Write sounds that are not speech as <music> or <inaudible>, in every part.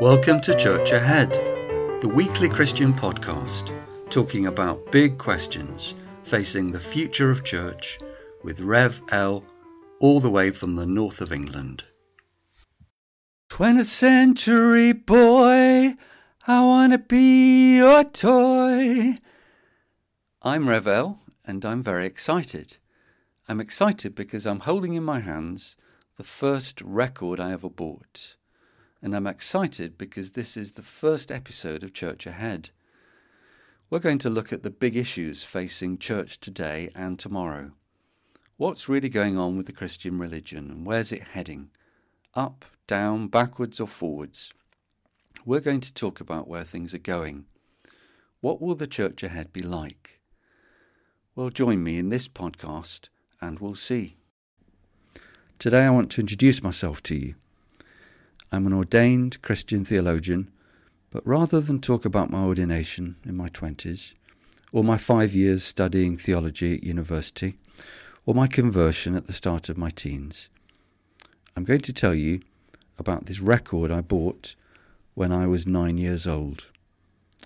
Welcome to Church Ahead, the weekly Christian podcast talking about big questions facing the future of church with Rev L all the way from the north of England. 20th century boy, I want to be your toy. I'm Rev L, and I'm very excited. I'm excited because I'm holding in my hands the first record I ever bought and I'm excited because this is the first episode of Church Ahead. We're going to look at the big issues facing church today and tomorrow. What's really going on with the Christian religion and where's it heading? Up, down, backwards, or forwards? We're going to talk about where things are going. What will the church ahead be like? Well, join me in this podcast and we'll see. Today I want to introduce myself to you. I'm an ordained Christian theologian, but rather than talk about my ordination in my 20s, or my five years studying theology at university, or my conversion at the start of my teens, I'm going to tell you about this record I bought when I was nine years old.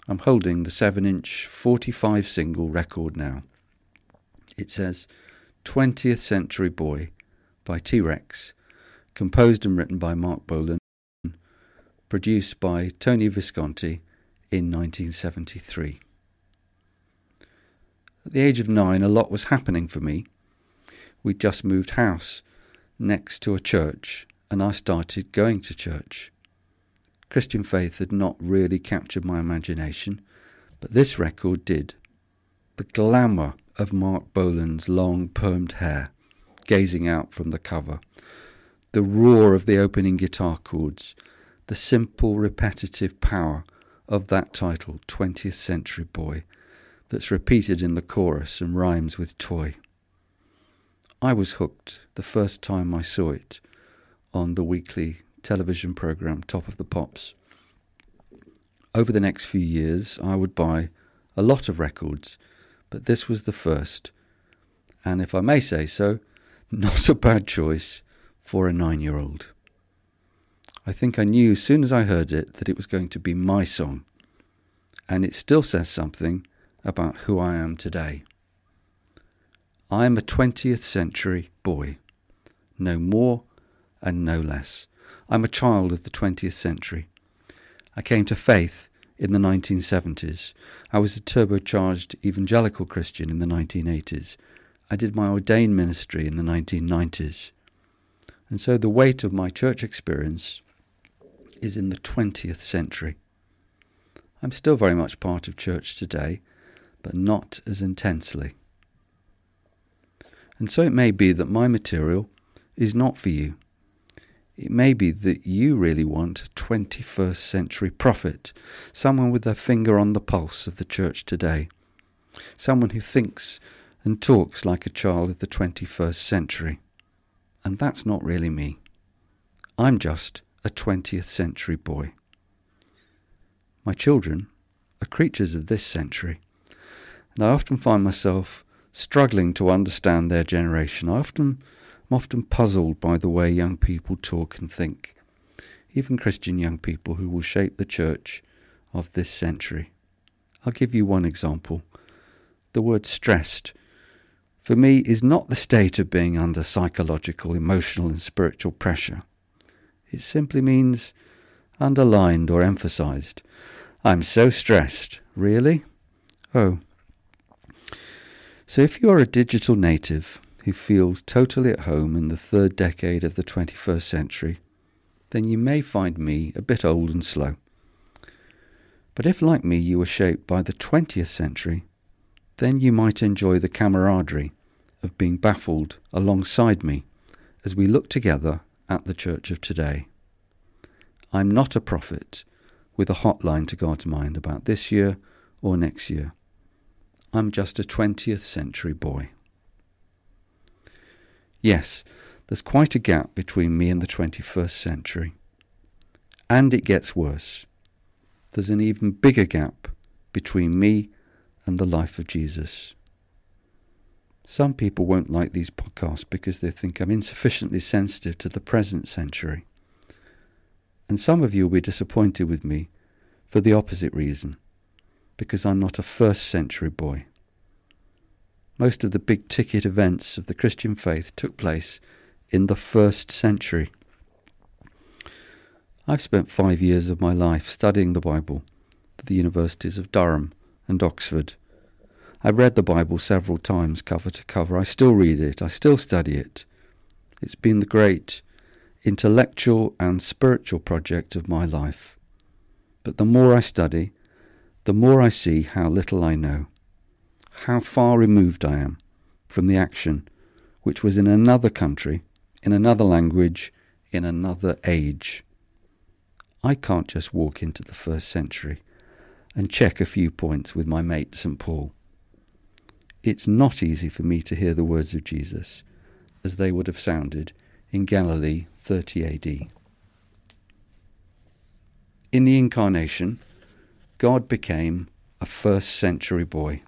I'm holding the 7 inch 45 single record now. It says 20th Century Boy by T Rex, composed and written by Marc Bolan produced by Tony Visconti in 1973. At the age of nine, a lot was happening for me. We'd just moved house next to a church, and I started going to church. Christian faith had not really captured my imagination, but this record did. The glamour of Marc Bolan's long permed hair, gazing out from the cover, the roar of the opening guitar chords, the simple, repetitive power of that title, 20th Century Boy, that's repeated in the chorus and rhymes with toy. I was hooked the first time I saw it on the weekly television program Top of the Pops. Over the next few years, I would buy a lot of records, but this was the first, and if I may say so, <laughs> not a bad choice for a nine year old. I think I knew as soon as I heard it that it was going to be my song, and it still says something about who I am today. I am a 20th century boy, no more and no less. I'm a child of the 20th century. I came to faith in the 1970s. I was a turbocharged evangelical Christian in the 1980s. I did my ordained ministry in the 1990s. And so the weight of my church experience is in the 20th century. I'm still very much part of church today, but not as intensely. And so it may be that my material is not for you. It may be that you really want a 21st century prophet, someone with their finger on the pulse of the church today, someone who thinks and talks like a child of the 21st century. And that's not really me. I'm just a 20th century boy. My children are creatures of this century, and I often find myself struggling to understand their generation. I often am often puzzled by the way young people talk and think, even Christian young people who will shape the church of this century. I'll give you one example. The word stressed, for me, is not the state of being under psychological, emotional, and spiritual pressure. It simply means underlined or emphasized. I'm so stressed. Really? Oh. So if you are a digital native who feels totally at home in the third decade of the 21st century, then you may find me a bit old and slow. But if, like me, you were shaped by the 20th century, then you might enjoy the camaraderie of being baffled alongside me as we look together at the church of today. I'm not a prophet with a hotline to God's mind about this year or next year. I'm just a 20th century boy. Yes, there's quite a gap between me and the 21st century. And it gets worse. There's an even bigger gap between me and the life of Jesus. Some people won't like these podcasts because they think I'm insufficiently sensitive to the present century. And some of you will be disappointed with me for the opposite reason, because I'm not a first century boy. Most of the big ticket events of the Christian faith took place in the first century. I've spent five years of my life studying the Bible at the universities of Durham and Oxford. I've read the Bible several times, cover to cover. I still read it, I still study it. It's been the great intellectual and spiritual project of my life. But the more I study, the more I see how little I know, how far removed I am from the action which was in another country, in another language, in another age. I can't just walk into the first century and check a few points with my mate St. Paul. It's not easy for me to hear the words of Jesus as they would have sounded in Galilee 30 AD. In the Incarnation, God became a first century boy.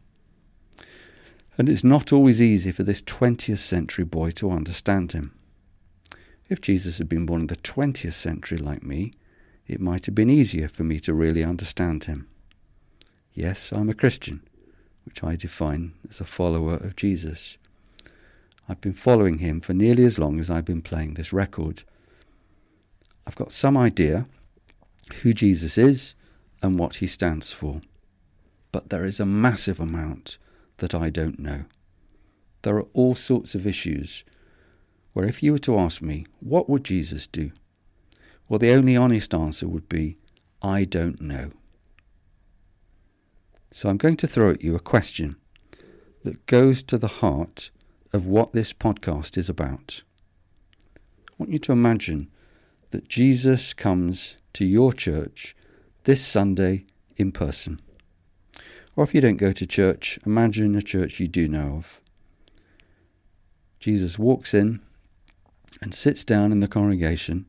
And it's not always easy for this 20th century boy to understand him. If Jesus had been born in the 20th century like me, it might have been easier for me to really understand him. Yes, I'm a Christian, which I define as a follower of Jesus. I've been following him for nearly as long as I've been playing this record. I've got some idea who Jesus is and what he stands for. But there is a massive amount that I don't know. There are all sorts of issues where if you were to ask me, what would Jesus do? Well, the only honest answer would be, I don't know. So I'm going to throw at you a question that goes to the heart of what this podcast is about. I want you to imagine that Jesus comes to your church this Sunday in person. Or if you don't go to church, imagine a church you do know of. Jesus walks in and sits down in the congregation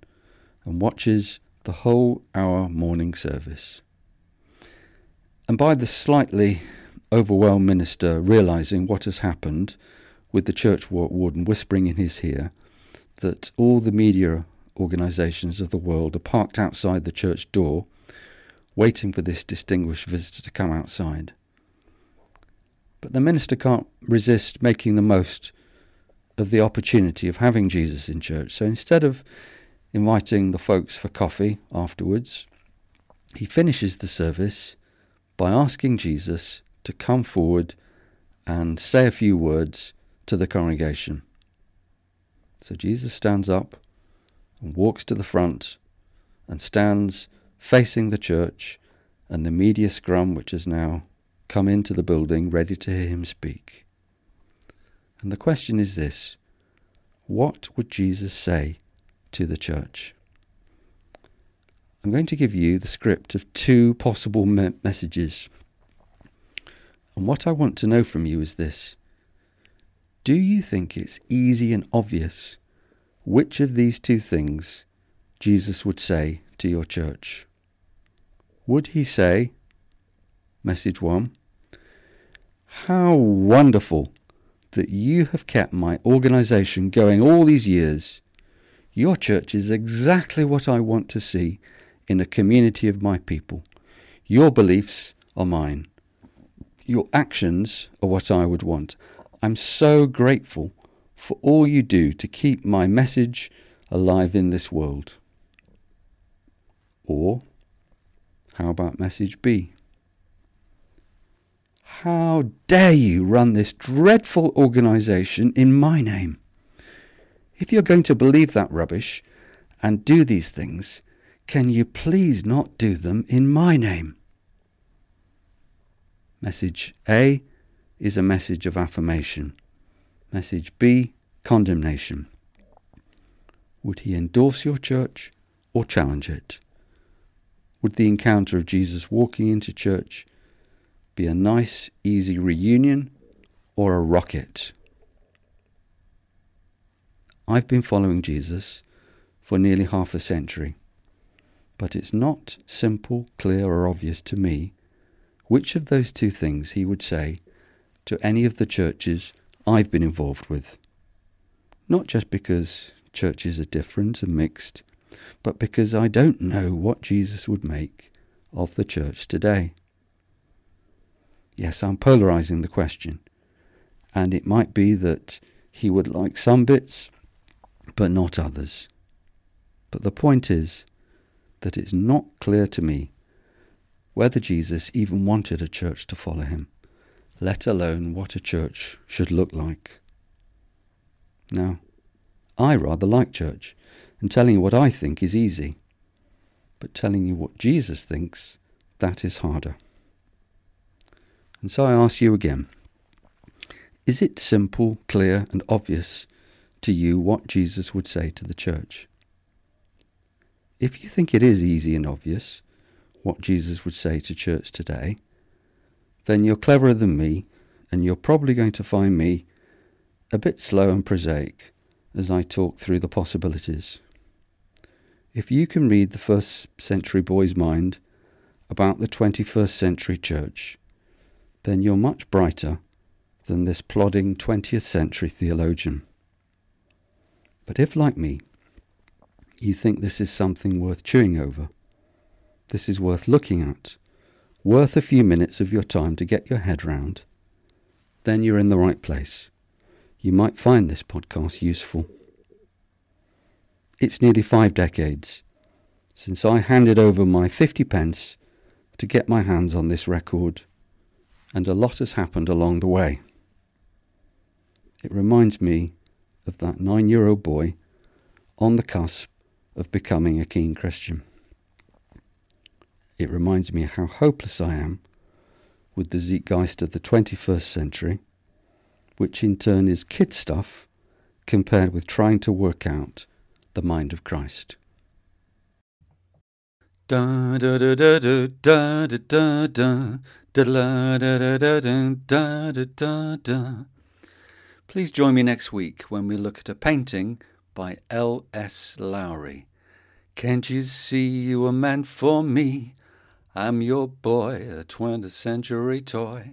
and watches the whole hour morning service. And by the slightly overwhelmed minister realizing what has happened, with the church warden whispering in his ear that all the media organisations of the world are parked outside the church door, waiting for this distinguished visitor to come outside. But the minister can't resist making the most of the opportunity of having Jesus in church. So instead of inviting the folks for coffee afterwards, he finishes the service by asking Jesus to come forward and say a few words to the congregation. So Jesus stands up and walks to the front and stands facing the church and the media scrum which has now come into the building ready to hear him speak. And the question is this what would Jesus say to the church? I'm going to give you the script of two possible me- messages. And what I want to know from you is this Do you think it's easy and obvious which of these two things Jesus would say to your church? Would he say, message one, how wonderful that you have kept my organization going all these years. Your church is exactly what I want to see in a community of my people. Your beliefs are mine. Your actions are what I would want. I'm so grateful for all you do to keep my message alive in this world. Or, how about message B? How dare you run this dreadful organization in my name? If you're going to believe that rubbish and do these things, can you please not do them in my name? Message A is a message of affirmation. Message B, condemnation. Would he endorse your church or challenge it? Would the encounter of Jesus walking into church be a nice, easy reunion or a rocket? I've been following Jesus for nearly half a century, but it's not simple, clear, or obvious to me which of those two things he would say to any of the churches I've been involved with. Not just because churches are different and mixed, but because I don't know what Jesus would make of the church today. Yes, I'm polarizing the question, and it might be that he would like some bits, but not others. But the point is that it's not clear to me whether Jesus even wanted a church to follow him, let alone what a church should look like. Now, I rather like church, and telling you what I think is easy. But telling you what Jesus thinks, that is harder. And so I ask you again is it simple, clear, and obvious to you what Jesus would say to the church? If you think it is easy and obvious what Jesus would say to church today, then you're cleverer than me, and you're probably going to find me a bit slow and prosaic as I talk through the possibilities. If you can read the first century boy's mind about the 21st century church, then you're much brighter than this plodding 20th century theologian. But if, like me, you think this is something worth chewing over, this is worth looking at, worth a few minutes of your time to get your head round, then you're in the right place. You might find this podcast useful. It's nearly five decades since I handed over my 50 pence to get my hands on this record, and a lot has happened along the way. It reminds me of that nine year old boy on the cusp of becoming a keen Christian. It reminds me how hopeless I am with the Zeitgeist of the 21st century, which in turn is kid stuff compared with trying to work out the mind of Christ. Da da da da da da da da da da da da da da da da. Please join me next week when we look at a painting by L. S. Lowry. Can't you see you a man for me? I'm your boy, a 20th century toy.